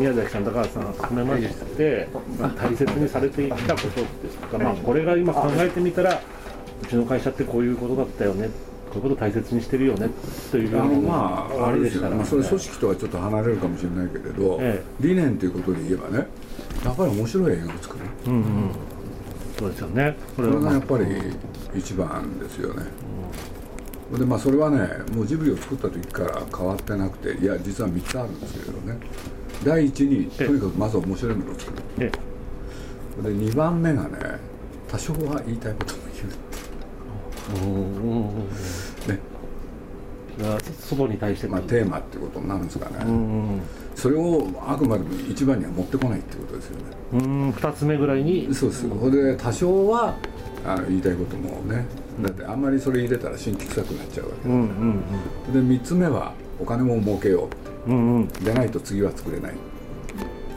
宮崎さん高橋さん含めまして大切にされてきたことですか、まあ、これが今考えてみたらうちの会社ってこういうことだったよねこういうことを大切にしてるよねというあのまああれですよ、まあ、それ組織とはちょっと離れるかもしれないけれど、ええ、理念ということで言えばねやっぱり面白い映画を作る、うんうん、そうですよね。これがやっぱり一番ですよね、うん、でまあそれはねもうジブリを作った時から変わってなくていや実は3つあるんですけれどね第一にとにかくまず面白いものを作る。で2番目がね多少は言いたいことも言う。ね。祖母に対して。まあテーマっていうことになるんですかね、それをあくまでも一番には持ってこないってことですよね。うん2つ目ぐらいに。そうです。それで多少はあの言いたいこともね。だってあんまりそれ入れたら新規臭くなっちゃうわけだから、うんうんうん、で3つ目はお金も儲けようって、うんうん、でないと次は作れない。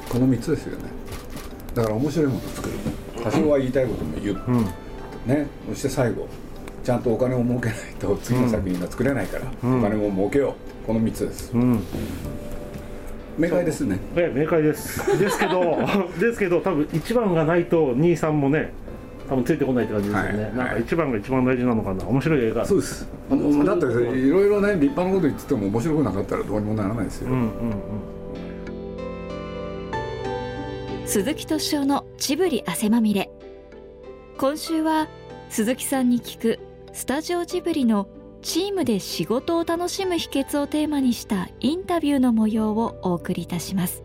この3つですよね。だから面白いものを作る。多少は言いたいことも言う、うん、ね。そして最後ちゃんとお金を儲けないと次の作品が作れないから、うん、お金も儲けよう。この3つです、うん、明快ですね。え明快です。ですけど ですけど多分1番がないと2、3もね多分ついてこないって感じですよね、はい、なんか一番が一番大事なのかな。面白い映画。そうです。だっていろいろね立派なこと言ってても面白くなかったらどうにもならないですよ、うんうんうん。鈴木敏夫のジブリ汗まみれ。今週は鈴木さんに聞くスタジオジブリのチームで仕事を楽しむ秘訣をテーマにしたインタビューの模様をお送りいたします。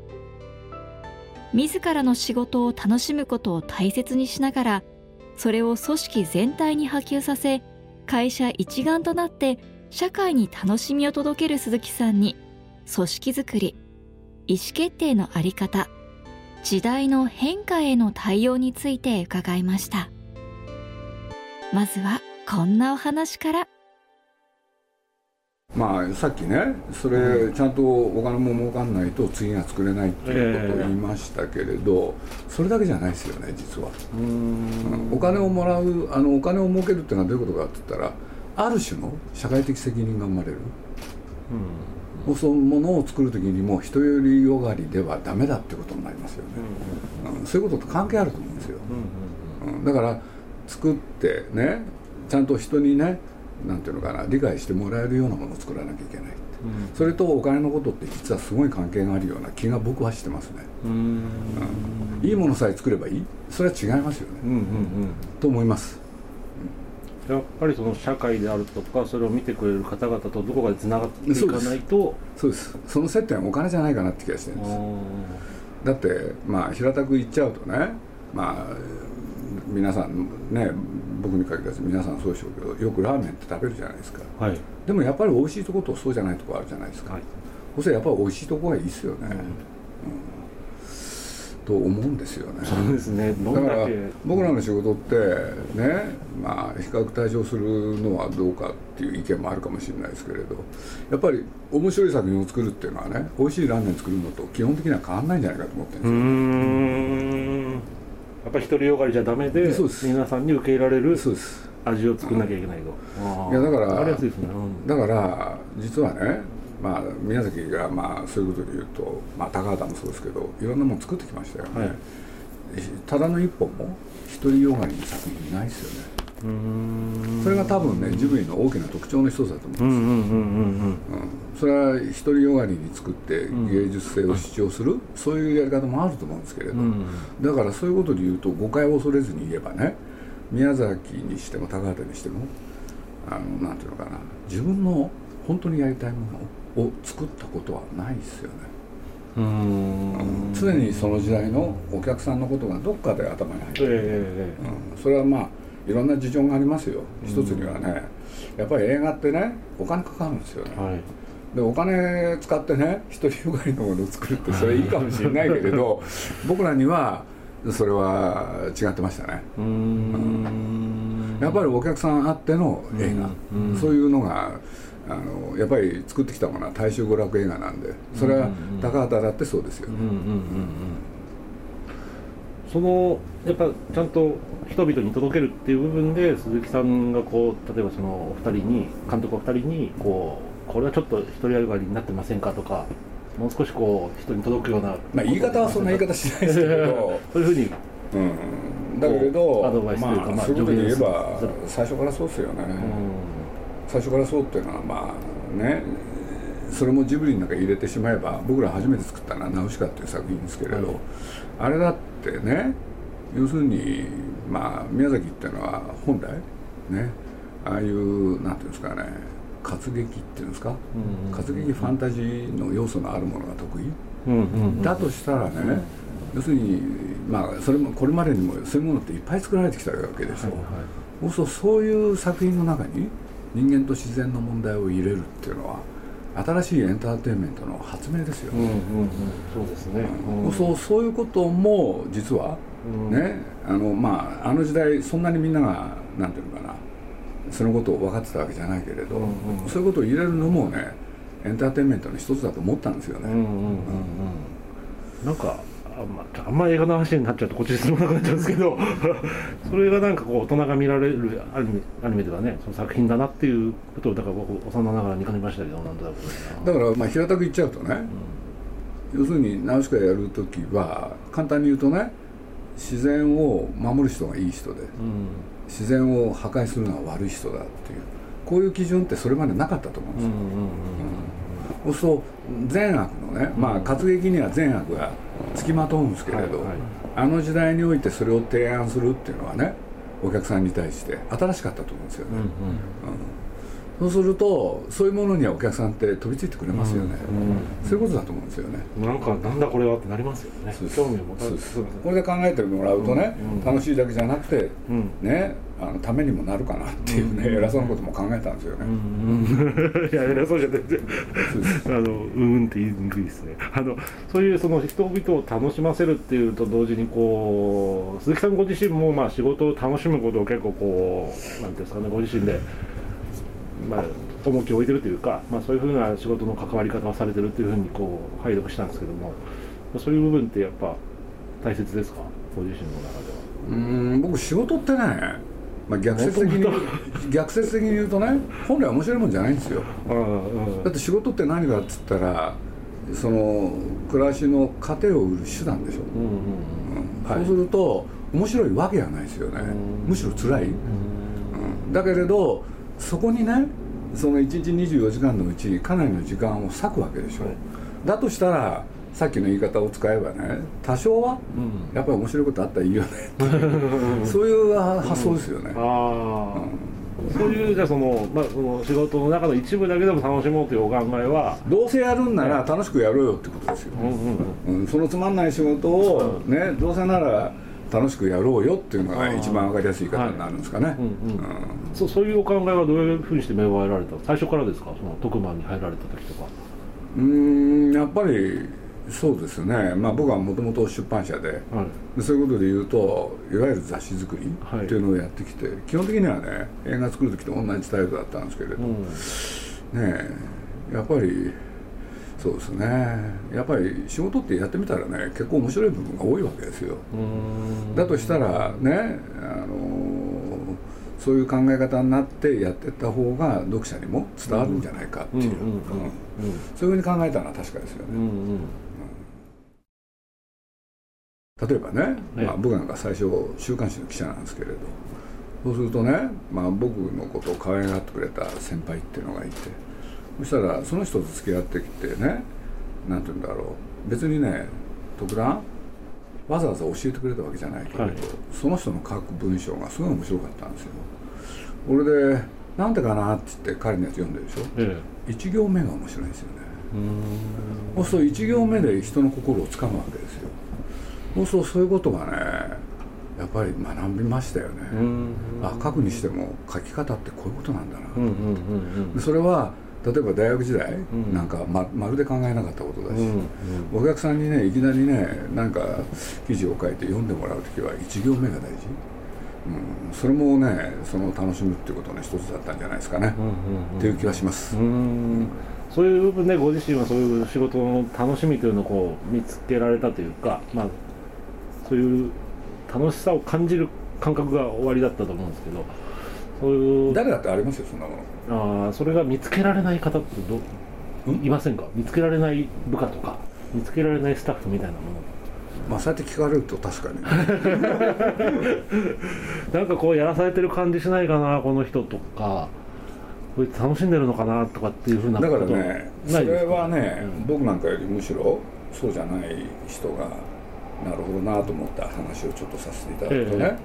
自らの仕事を楽しむことを大切にしながらそれを組織全体に波及させ会社一丸となって社会に楽しみを届ける鈴木さんに組織づくり意思決定の在り方時代の変化への対応について伺いました。まずはこんなお話から。まあさっきねそれちゃんとお金も儲かんないと次が作れないっていうことを言いましたけれど、それだけじゃないですよね実は。お金をもらうあのお金を儲けるっていうのはどういうことかって言ったらある種の社会的責任が生まれる、うん、そのものを作る時にも人よりよがりではダメだってことになりますよね、うん、そういうことと関係あると思うんですよ、うん、だから作ってねちゃんと人にねなんていうのかな理解してもらえるようなものを作らなきゃいけない、うん、それとお金のことって実はすごい関係があるような気が僕はしてますね、うん、いいものさえ作ればいい。それは違いますよね、うんうんうん、と思います。やっぱりその社会であるとかそれを見てくれる方々とどこかでつながっていかないと。そうです。その接点はお金じゃないかなって気がしてるんです。だってまあ平たく言っちゃうとねまあ皆さんね僕に限らず皆さんそうでしょうけどよくラーメンって食べるじゃないですか、はい、でもやっぱり美味しいとことそうじゃないとこあるじゃないですか、はい、そしたらやっぱり美味しいとこがいいですよね、うん、うん、と思うんですよね。そうですね。だから僕らの仕事ってねまあ比較対象するのはどうかっていう意見もあるかもしれないですけれどやっぱり面白い作品を作るっていうのはね美味しいラーメン作るのと基本的には変わらないんじゃないかと思ってるんですよっぱり独りよがりじゃダメで皆さんに受け入れられる味を作んなきゃいけないと、いやだから、ね。うん、だから実はねまあ、宮崎がまあそういうことで言うと、まあ、高畑もそうですけどいろんなもの作ってきましたよね、はい、ただの一本も独りよがりに作品ないですよねそれが多分ねジブリの大きな特徴の一つだと思うんですよ。それは独りよがりに作って芸術性を主張する、うん、そういうやり方もあると思うんですけれど、うん、だからそういうことで言うと誤解を恐れずに言えばね宮崎にしても高畑にしてもあのなんていうのかな。自分の本当にやりたいものを作ったことはないですよね。うん。常にその時代のお客さんのことがどっかで頭に入ってる、えー、うん、それはまあいろんな事情がありますよ。一つにはね。やっぱり映画ってねお金かかるんですよね、はい、でお金使ってね独りよがりのものを作るってそれいいかもしれないけれど 僕らにはそれは違ってましたね。うん、やっぱりお客さんあっての映画。そういうのがあのやっぱり作ってきたものは大衆娯楽映画なんでそれは高畑だってそうですよ。ねそのやっぱちゃんと人々に届けるっていう部分で鈴木さんがこう例えばそのお二人に監督お二人にこうこれはちょっと一人歩がりになってませんかとかもう少しこう人に届くようなまあ言い方はそんな言い方しないですけど そういうふうにうん、だけれどアドバイスというかまあ、まあそういうことで言え助ば言最初からそうですよね、うん。最初からそうっていうのはまあねそれもジブリの中に入れてしまえば僕ら初めて作ったのは「ナウシカ」っていう作品ですけれど、はい。あれだってね要するにまあ宮崎っていうのは本来ねああいうなんていうんですかね活劇っていうんですか、うん活劇ファンタジーの要素のあるものが得意、だとしたらね、要するにまあそれもこれまでにもそういうものっていっぱい作られてきたわけでしょ、そうそういう作品の中に人間と自然の問題を入れるっていうのは新しいエンターテインメントの発明ですよ。ね、うんうんうん。そうですね。うん。そうそういうことも実はうん。ね、あのまああの時代そんなにみんながなんていうのかなそのことを分かってたわけじゃないけれど、うんうん。そういうことを入れるのもねエンターテインメントの一つだと思ったんですよね、うんうんうんうん。なんかあ,、まあ、あんま映画の話になっちゃうとこっちで進まなくなっちゃうんですけど それがなんかこう大人が見られるアニメアニメではねその作品だなっていうことをだから僕幼ながらに感じましたけどなんとなくだ。からまあ平たく言っちゃうとね、要するにナウシカやるときは簡単に言うとね自然を守る人がいい人でうん。自然を破壊するのは悪い人だっていうこういう基準ってそれまでなかったと思うんですよ、うんうんそうすると善悪のね、まあ活劇には善悪がつきまとうんですけれど、はいはい。あの時代においてそれを提案するっていうのはねお客さんに対して新しかったと思うんですよね、うん。うんそうするとそういうものにはお客さんって飛びついてくれますよね、うそういうことだと思うんですよね。んなんかなんだこれはってなりますよね。興味を持たれこれで考えてもらうとね、楽しいだけじゃなくてうん。ねあのためにもなるかなっていうね、偉そうなことも考えたんですよね、いや偉そうじゃ全然あのうんうんって言いにくいですね。あのそういうその人々を楽しませるっていうと同時にこう鈴木さんご自身もまあ仕事を楽しむことを結構こうなんていうんですかねご自身でまあ重きを置いてるというか、まあ、そういうふうな仕事の関わり方をされてるっていうふうにこう拝読したんですけどもそういう部分ってやっぱ大切ですか？ご自身の中では。うーん僕仕事ってね、まあ、逆説的に 逆説的に言うとね本来面白いもんじゃないんですよ。うんうん。だって仕事って何かっつったらその暮らしの糧を売る手段でしょ、うんうんうん。はい。そうすると面白いわけがないですよね。うん。むしろ辛い、だけれどそこにねその1日24時間のうちかなりの時間を割くわけでしょ、はい。だとしたらさっきの言い方を使えばね多少はうん。やっぱり面白いことあったらいいよね。そういう発想ですよね、ああ、そういうじゃあその,、まあ、その仕事の中の一部だけでも楽しもうというお考えは、どうせやるんなら楽しくやろうよってことですよ、うんうんうん、うん、そのつまんない仕事をねどうせなら楽しくやろうよっていうのが一番わかりやすい方になるんですかね、うんうん。そうそういうお考えはどういうふうにして芽生えられた最初からですか？その特番に入られた時とか。うーんやっぱりそうですね、まあ、僕はもともと出版社で。はい。でそういうことで言うといわゆる雑誌作りはい。っていうのをやってきて、基本的にはね映画作る時と同じスタイルだったんですけれど、ねうん。えやっぱりそうですね。やっぱり仕事ってやってみたらね結構面白い部分が多いわけですよ。うん。だとしたらねあのそういう考え方になってやっていった方が読者にも伝わるんじゃないかっていう、うんうんうんうん。そういうふうに考えたのは確かですよね、うんうん。例えばね、ええ。まあ、僕なんか最初週刊誌の記者なんですけれどそうするとね、まあ、僕のことを可愛がってくれた先輩っていうのがいてそしたらその人と付き合ってきてねなんて言うんだろう。別にね特段わざわざ教えてくれたわけじゃないけれど、はい。その人の書く文章がすごい面白かったんですよ。俺でなんでかなって言って彼のやつ読んでるでしょ。ええ。一行目が面白いんですよね。うん。そうすると一行目で人の心をつかむわけですよ。そうするとそういうことがねやっぱり学びましたよね、うん。あ書くにしても書き方ってこういうことなんだな、うんうんそれは例えば大学時代、ん。なんかままるで考えなかったことだし、お客さんにねいきなりねなんか記事を書いて読んでもらう時は一行目が大事、うん、それもねその楽しむっていうことの一つだったんじゃないですかね、うんうんっていう気がします、うん。そういう部分でご自身はそういう仕事の楽しみというのをこう見つけられたというか、まあ、そういう楽しさを感じる感覚が終わりだったと思うんですけどそういう。誰だってありますよそんなものあーそれが見つけられない方ってどいませんか？見つけられない部下とか見つけられないスタッフみたいなもの。まあそうやって聞かれると確かに。なんかこうやらされてる感じしないかなこの人とか。こいつ楽しんでるのかなとかっていうふうなだからねそれはね、うん、僕なんかよりむしろそうじゃない人がなるほどなと思った話をちょっとさせていただくとね、ええ、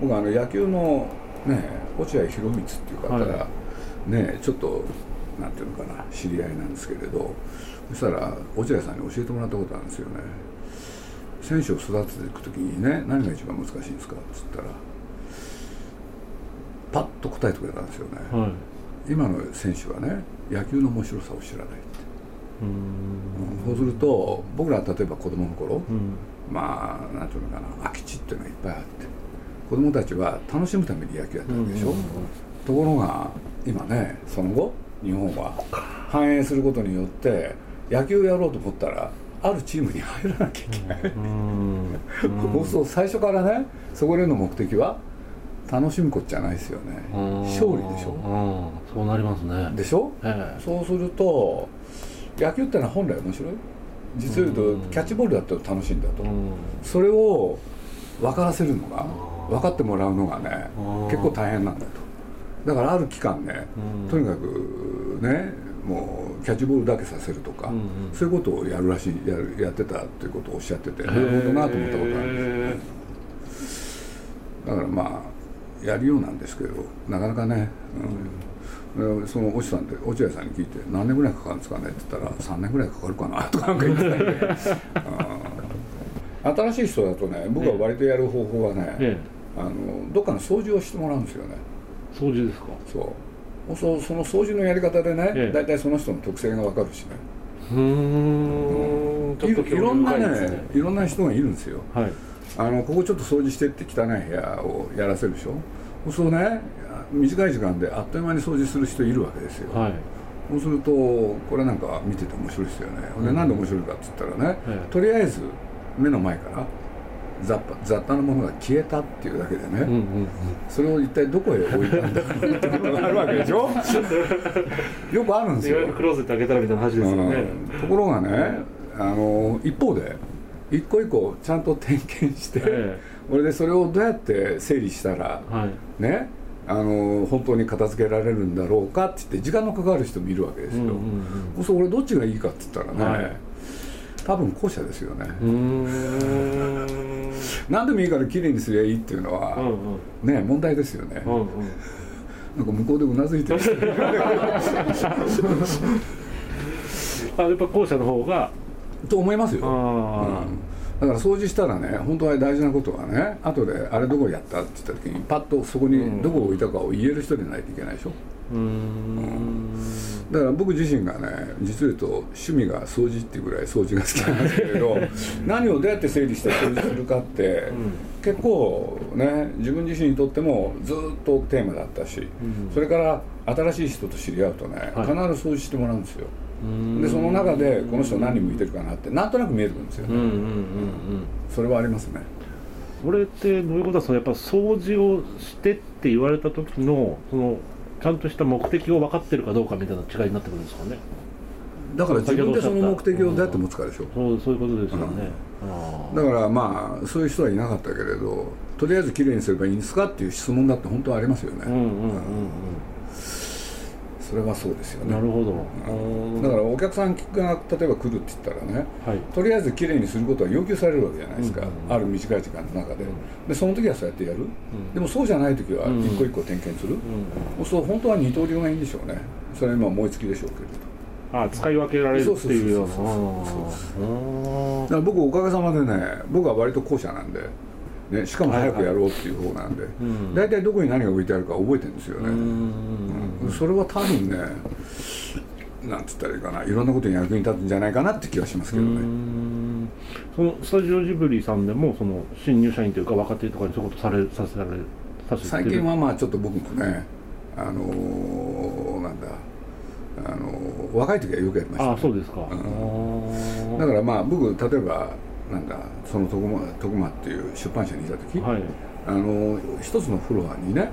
僕あの野球のね落合博満っていう方が、はい、ねちょっとなんていうのかな知り合いなんですけれどそしたら落合さんに教えてもらったことあるんですよね。選手を育てていく時にね何が一番難しいんですか？っつったらパッと答えてくれたんですよね、はい、今の選手はね野球の面白さを知らないって。うん。そうすると僕ら例えば子供の頃、うん、まあなんていうのかな空き地っていうのがいっぱいあって子供たちは楽しむために野球やったわけでしょ、うんうんうん、ところが今ねその後日本は反映することによって野球やろうと思ったらあるチームに入らなきゃいけない、そうすると最初からねそこでの目的は楽しむことじゃないですよね。勝利でしょ。そうなりますね。でしょ、ええ、そうすると野球ってのは本来面白い。実を言うとキャッチボールだったら楽しいんだと。それを分からせるのが分かってもらうのがね結構大変なんだとだからある期間ねとにかくねもうキャッチボールだけさせるとか、うんうん、そういうことをやるらしいややってたっていうことをおっしゃっててなるほどなと思ったことあるだからまあやるようなんですけどなかなかね、うん、その越さんって落合さんに聞いて何年ぐらいかかるんですかねって言ったら3年ぐらいかかるかなとかなんか言ってたんで。新しい人だとね僕は割とやる方法はね、ええ、あのどっかの掃除をしてもらうんですよね掃除ですか？そう。そその掃除のやり方でね、ええ、大体その人の特性が分かるしね。うん。いいろんなねいろんな人がいるんですよ、はい、あのここちょっと掃除してって汚い部屋をやらせるでしょ。そうね短い時間であっという間に掃除する人いるわけですよ、はい、そうするとこれなんか見てて面白いですよね、うん、でなんで面白いかっつったらね、とりあえず目の前から雑雑多なものが消えたっていうだけでね、うんうんうん、それを一体どこへ置いたんだろうってことがあるわけでしょ？よくあるんですよ。クローゼット開けたらみたいな話ですよね、うん、ところがねあの一方で一個一個ちゃんと点検して、ええ、俺でそれをどうやって整理したら、はい、ねあの本当に片付けられるんだろうかって言って時間のかかる人もいるわけですよ、うんうんうん、そう俺どっちがいいかって言ったらね、はい多分後者ですよね。何でもいいからきれいにすりゃいいっていうのは、うんうん、ね問題ですよね、うんうん、なんか向こうでうなずいてる。あやっぱ後者の方が。と思いますよ、うん、だから掃除したらね本当は大事なことはね後であれどこやったって言った時にパッとそこにどこを置いたかを言える人でないといけないでしょ、うん、だから僕自身がね実を言うと趣味が掃除っていうぐらい掃除が好きなんですけれど 何をどうやって整理して掃除するかって、うん、結構ね自分自身にとってもずっとテーマだったし、うん、それから新しい人と知り合うとね、はい、必ず掃除してもらうんですよ。でその中でこの人何向いてるかなってなんとなく見えてくるんですよね、それはありますね。これってどういうことはそのやっぱ掃除をしてって言われた時のそのちゃんとした目的を分かってるかどうかみたいな違いになってくるんですかね。だから自分でその目的をどうやって持つかでしょ、う。ん、そうそういうことですよね、うん、だからまあそういう人はいなかったけれどとりあえずきれいにすればいいんですかっていう質問だって本当はありますよね、うんうんうんうんそれはそうですよね。なるほど、うん、だからお客さんが例えば来るって言ったらね、はい、とりあえずきれいにすることは要求されるわけじゃないですか、うんうんうん、ある短い時間の中で、うん、でその時はそうやってやる、うん、でもそうじゃない時は一個一個点検する、うん、そう本当は二刀流がいいんでしょうね。それは今思いつきでしょうけれど。あ使い分けられるっていうような。だから僕おかげさまでね僕は割と後者なんでね、しかも早くやろうっていう方なんで、大体どこに何が置いてあるか覚えてるんですよね、うん、それは多分ねなんつったらいいかな。いろんなことに役に立つんじゃないかなって気がしますけどね。そのスタジオジブリさんでもその新入社員というか若手とかにそういうことされさせられさせ最近はまあちょっと僕もねあのー、なんだあのー、若い時はよくやりました、ね、あそうですか、うん、だからまあ僕例えばなんだその徳間徳間っていう出版社にいた時、はい、あの一つのフロアにね、はい、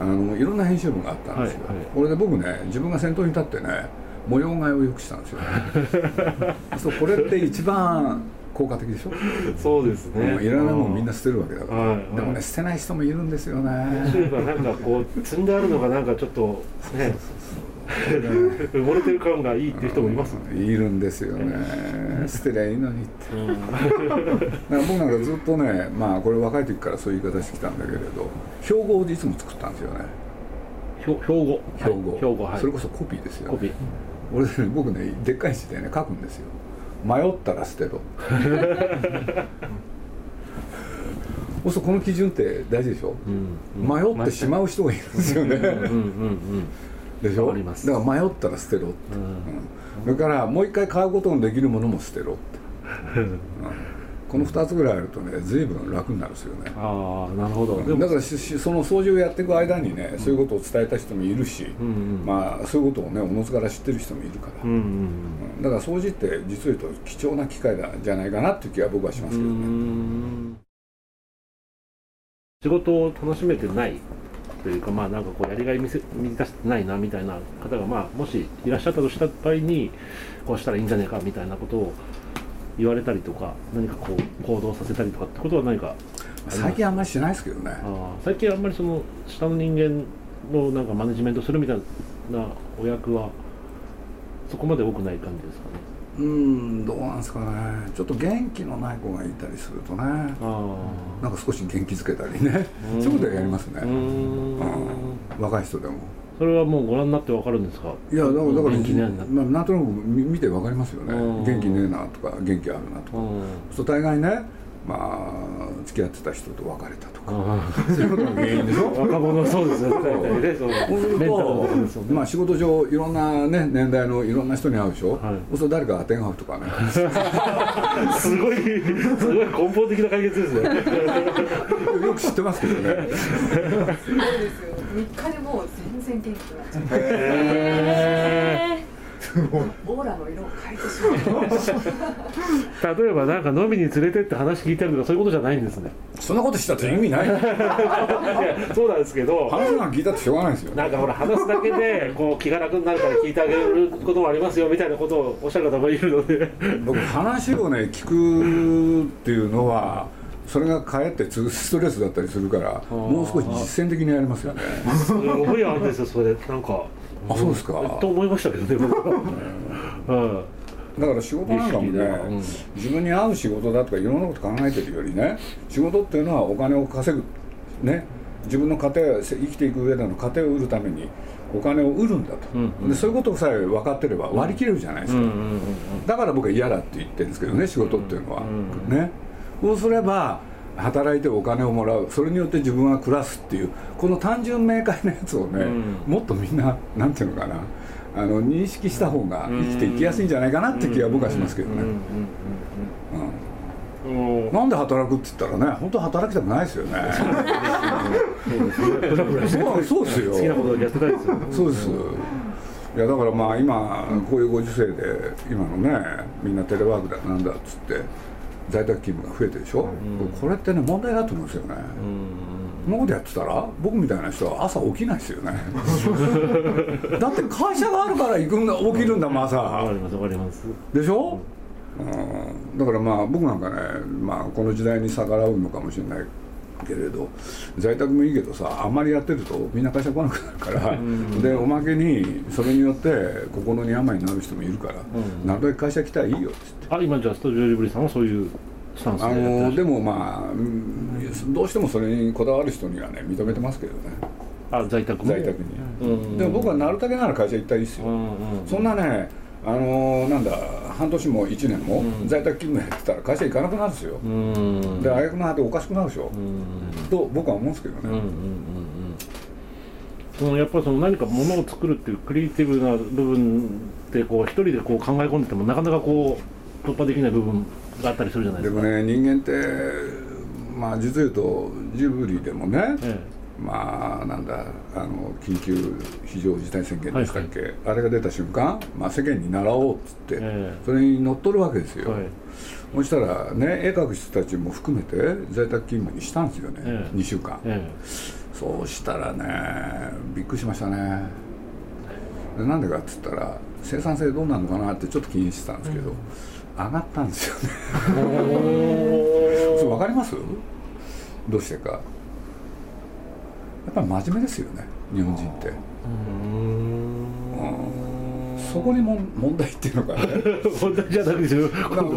あのいろんな編集部があったんですよ、はいはい、これで僕ね自分が先頭に立ってね模様替えをよくしたんですよ。そうこれって一番効果的でしょ？そうですね、いらないもんみんな捨てるわけだから、でもね捨てない人もいるんですよね。なんかこう積んであるのがなんかちょっとね埋もれてる感がいいっていう人もいます、ね、いるん。ですよね捨てりゃいいのにって、僕なん。かずっとねまあこれ若い時からそういう言い方してきたん。だけれど標語をいつも作ったん。ですよね標語標語、標語、はい、それこそコピーですよ、ね、コピー俺ね僕ねでっかい字でね書くん。ですよ迷ったら捨てろそうこの基準って大事でしょ、うん。うん、迷ってしまう人がいるん。ですよね、でしょ？だから迷ったら捨てろって、うん、それからもう一回買うことのできるものも捨てろって、うん。この2つぐらいあるとね随分楽になるんですよね。ああなるほど。だからその掃除をやっていく間にね、そういうことを伝えた人もいるし、うんうん、まあそういうことをねおのずから知ってる人もいるから、うんうん、だから掃除って実を言うと貴重な機会だじゃないかなっていう気は僕はしますけどね。仕事を楽しめてない？というかまあなんかこうやりがい見せ見出してないなみたいな方がまあもしいらっしゃったとした場合にこうしたらいいんじゃないかみたいなことを言われたりとか何かこう行動させたりとかってことは何か。最近あんまりしないですけどね。最近あんまりその下の人間のなんかマネジメントするみたいなお役はそこまで多くない感じですかね。うんどうなんですかね。ちょっと元気のない子がいたりするとね。なんか少し元気づけたりね。そういうことはやりますね。若い人でも。それはもうご覧になってわかるんですか？いやだからだから元気ねまあ、なんとなく見てわかりますよね。元気ねえなとか元気あるなとか。そう大概ねまあ付き合ってた人と別れたとか。そういうことが原因でしょ？若者そうですね。大体ねそうすると、まあ仕事上いろんなね年代のいろんな人に会うでしょ、はい、そうすると誰か当てが合うとかね。すごいすごい根本的な解決ですね。よく知ってますけどね。すごいですよ。3日でもう全然元気になっちゃってへえ オーラの色を変え例えばなんか飲みに連れてって話聞いたりとかそういうことじゃないんですね。そんなことしたって意味ない。そうなんですけど。話なん聞いたってしょうがないですよ。なんかほら話すだけでこう気が楽になるから聞いてあげることもありますよみたいなことをおっしゃる方もいるので。僕話をね聞くっていうのはそれがかえってストレスだったりするからもう少し実践的にやりますよね。すごいあるんですよそれ。なんか。あそうですか。と思いましたけどね僕は、だから仕事なんかもね、うん、自分に合う仕事だとかいろんなこと考えてるよりね仕事っていうのはお金を稼ぐね。自分の家庭生きていく上での家庭を売るためにお金を売るんだと、うんうん、でそういうことさえ分かってれば割り切れるじゃないですか、だから僕は嫌だって言ってるんですけどね仕事っていうのは、ね。そうすれば働いてお金をもらう。それによって自分は暮らすっていうこの単純明快なやつをね、うん、もっとみんななんていうのかなあの認識した方が生きていきやすいんじゃないかなって気は僕はしますけどね。なんで働くって言ったらね本当働きたくないですよね。そうですよ。好きなことやってたいですよ。そうです。いやだからまあ今こういうご時世で今のねみんなテレワークだなんだっつって在宅勤務が増えてるでしょ、うん、これってね問題だと思うんですよね、うん、こでやってたら僕みたいな人は朝起きないですよね。だって会社があるから行くんだ起きるんだもん朝わかりますわかります。でしょ、うん、だからまあ僕なんかね、まあ、この時代に逆らうのかもしれないけれど在宅もいいけどさあんまりやってるとみんな会社来なくなるから、うん、でおまけにそれによって心に病になる人もいるから、うん、なるべく会社来たらいいよっつって。あ今じゃあスタジオジブリさんはそういうスタンスであのでもまあどうしてもそれにこだわる人にはね認めてますけどね。あ在宅在宅に、うん、でも僕はなるだけなら会社行ったらいいですよ、そんなねあのー、なんだ半年も1年も在宅勤務やってたら会社行かなくなるんですよ、うん、であやくなっておかしくなるでしょ、うん、と僕は思うんですけどね、うんうんそのやっぱりその何かものを作るっていうクリエイティブな部分ってこう一人でこう考え込んでてもなかなかこう突破できない部分があったりするじゃないですか。でもね人間ってまあ実を言うとジブリでもね、ええ。まあなんだあの緊急非常事態宣言でしたっけ、はいはい、あれが出た瞬間、まあ、世間に習おうっつって、えー、それに乗っ取るわけですよ、はい、そしたらね絵描く人たちも含めて在宅勤務にしたんですよね、えー、2週間、えー、そうしたらねびっくりしましたね。でなんでかっつったら生産性どうなるのかなってちょっと気にしてたんですけど、上がったんですよね それ分かります？どうしてか。やっぱり真面目ですよね日本人って。うん。そこにも問題っていうのかね。問題じゃなくて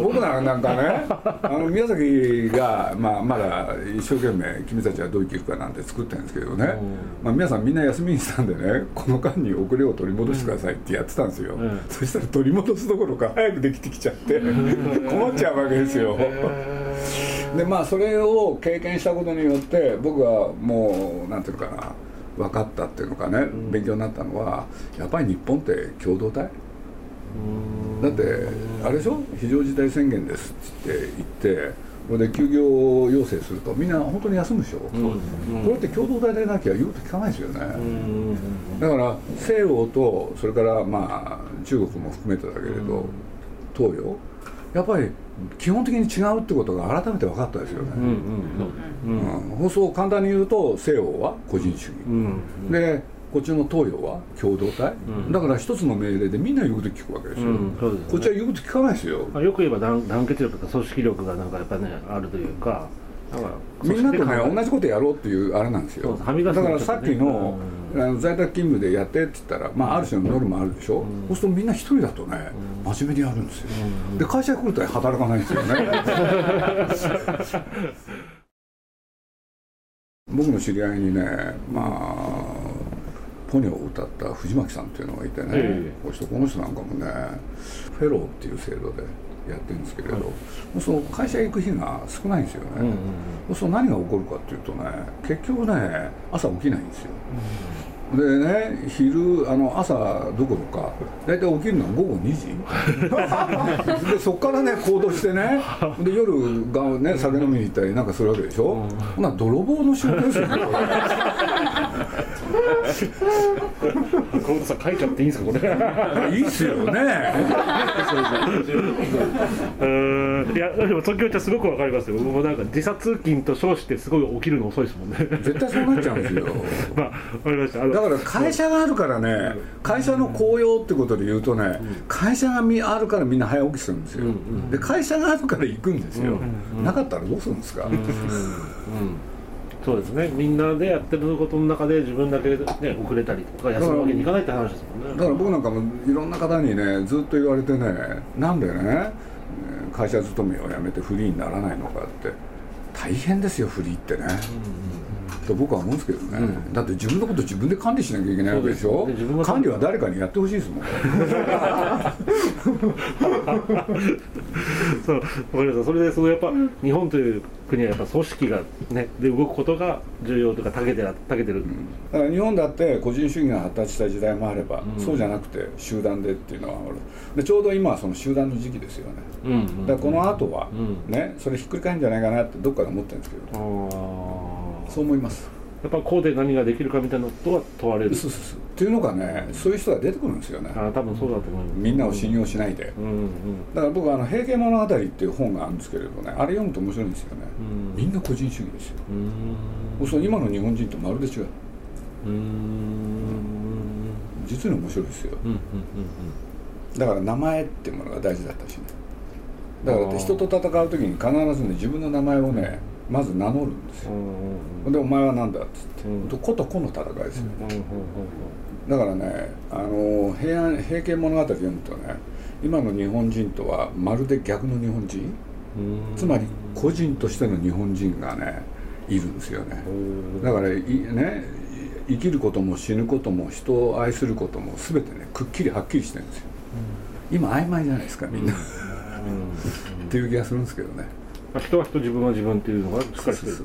僕らなんかね あの宮崎が、まあ、まだ一生懸命君たちはどう生きるかなんて作ってるんですけどね、まあ、皆さんみんな休みにしたんでねこの間に遅れを取り戻してくださいってやってたんですよ、うん、そしたら取り戻すどころか早くできてきちゃって 困っちゃうわけですよでまあそれを経験したことによって僕はもうなんていうのかな分かったっていうのかね、勉強になったのはやっぱり日本って共同体？だってあれでしょ？非常事態宣言ですって言ってこれで休業要請するとみんな本当に休むでしょ、うん、これって共同体でなきゃ言うと聞かないですよね、だから西欧とそれからまあ中国も含めてだけれど、東洋？やっぱり基本的に違うってことが改めて分かったですよね、放送を簡単に言うと西欧は個人主義、でこっちの東洋は共同体、うん、だから一つの命令でみんな言うこと聞くわけですよ、うんすね、こっちは言うこと聞かないですよ、まあ、よく言えば団団結力とか組織力がなんかやっぱねあるというかみんなとね同じことやろうっていうあれなんですよ。だからさっきの,、あの在宅勤務でやってって言ったら、まあ、ある種のノルマあるでしょ、うん、そうするとみんな一人だとね真面目にやるんですよ、で会社来ると働かないんですよね。僕の知り合いにねまあポニョを歌った藤巻さんっていうのがいてね、えー、この人この人なんかもねフェローっていう制度でやってるんですけれど、はい、その会社行く日が少ないんですよね、うんうんうん、そう何が起こるかっていうとね結局ね朝起きないんですよ、うん、でね昼あの朝どころか？大体起きるのは午後2時。でそこからね行動してね。で夜がね酒飲みに行ったりなんかするわけでしょ、うん、ほな泥棒の仕事ですよ 小さん書いちゃっていいんですかこれいいっすよね。うん。いやでも東京ちゃんすごくわかりますよ。もうなんか時差通勤と称してすごい起きるの遅いですもんね。絶対そうなっちゃうんですよ。まあわかりました。だから会社があるからね会社の効用ってことで言うとね、会社があるからみんな早起きするんですよ、で会社があるから行くんですよ、なかったらどうするんですか、うんそうですね。みんなでやってることの中で自分だけ、ね、遅れたりとか休むわけにいかないって話ですもんね。だから僕なんかもいろんな方にねずっと言われてねなんでね会社勤めをやめてフリーにならないのかって大変ですよフリーってね、うんうんと僕は思うんですけどね、うん、だって自分のこと自分で管理しなきゃいけないわけでしょ？管理は誰かにやってほしいですもん そう。わかりました。それでそのやっぱ日本という国はやっぱ組織がねで動くことが重要というか長けて長けてる、うん、だから日本だって個人主義が発達した時代もあれば、うん、そうじゃなくて集団でっていうのはある。でちょうど今はその集団の時期ですよね、うんうんうん、だからこの後はね、それひっくり返るんじゃないかなってどっかで思ってるんですけど。そう思いますやっぱこうで何ができるかみたいなことは問われる。そうそうそう。っていうのがねそういう人が出てくるんですよね。あ多分そうだと思います。みんなを信用しないで、うん。うん、だから僕はあの「平家物語」っていう本があるんですけれどねあれ読むと面白いんですよね、うん、みんな個人主義ですよ、うん、そう今の日本人とまるで違う。実に面白いですよ、うんうんうんうん、だから名前っていうものが大事だったしね。だから人と戦う時に必ずね自分の名前をね、まず名乗るんですよ、で「お前は何だ」っつって、うん、子と子の戦いですよ、だからねあの平安平家物語読むとね今の日本人とはまるで逆の日本人。つまり個人としての日本人がねいるんですよね。だからいね生きることも死ぬことも人を愛することも全てねくっきりはっきりしてるんですよ。今曖昧じゃないですかみんな。っていう気がするんですけどね。まあ、人は人自分は自分っていうのがしっかりしてる。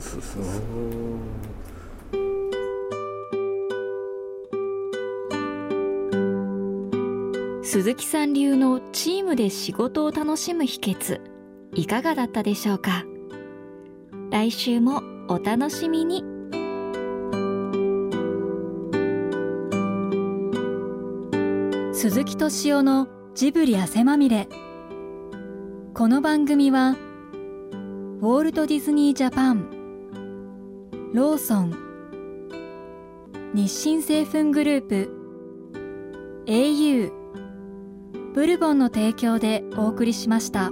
鈴木さん流のチームで仕事を楽しむ秘訣いかがだったでしょうか？来週もお楽しみに。鈴木敏夫のジブリ汗まみれ。この番組は「ウォルト・ディズニー・ジャパン。ローソン。日清製粉グループ。au ブルボンの提供でお送りしました。